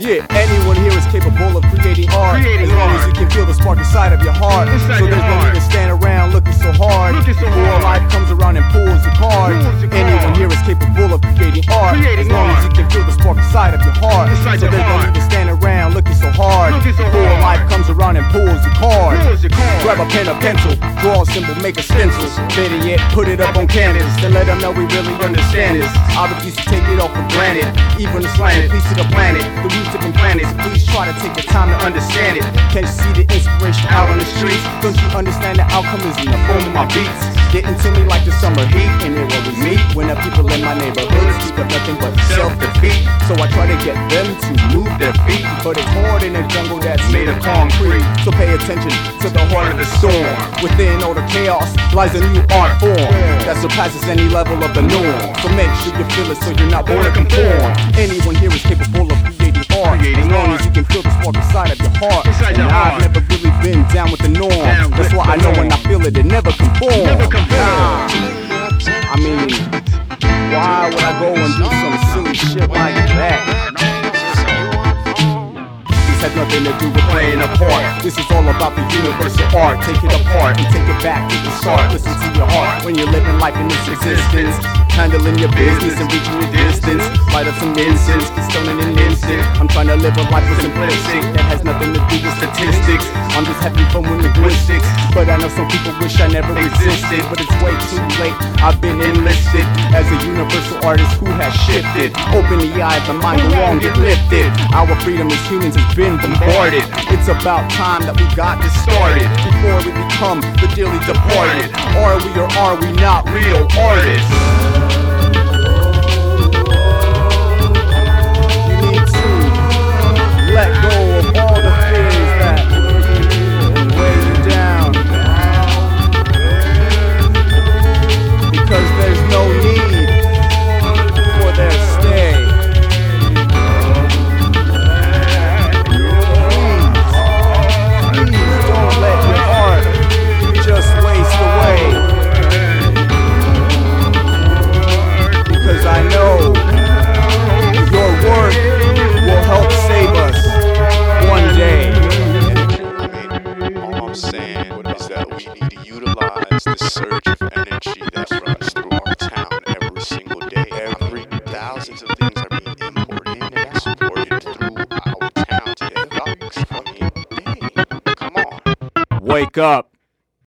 Yeah, anyone here is capable of creating art. Creating as long art. as you can feel the spark inside of you Grab a pen or pencil, draw a symbol, make a stencil. Better yet, put it up on canvas, then let them know we really understand this. I refuse to take it all for granted, even the slanted piece of the planet, the roots of the planets. Please try to take the time to understand it. Can't you see the inspiration out on the streets? Don't you understand the outcome is in the form of my beats? Getting to me like the summer heat, and it always meet when the people in my neighborhood speak of nothing but self-defeat. So I try to get them to move their feet, but it's hard in a jungle that's made of concrete. So pay attention to the heart of the storm. Within all the chaos lies a new art form that surpasses any level of the norm. So make sure you feel it so you're not born to conform. Anyone here is capable of creating art as long as you can feel the spark nothing to do with playing a part. This is all about the universal art. Take it apart and take it back to the start. Listen to your heart when you're living life in this existence. Handling your business and reaching your distance. Light up some incense, get in an instant. I'm trying to live a life with simplicity that has nothing to do with statistics. I'm just having fun with linguistics. But I know some people wish I never existed. But it's way too late. I've been enlisted as a universal artist who has shifted. Open the eye of the mind, go on, get lifted. Our freedom as humans has been bombarded. It's about time that we got this started before we become the dearly departed. Are we or are we not real artists? Saying is that we need to utilize the surge of energy that runs through our town every single day. Every thousands of things are being imported and exported through our town today. I mean, come on. Wake up.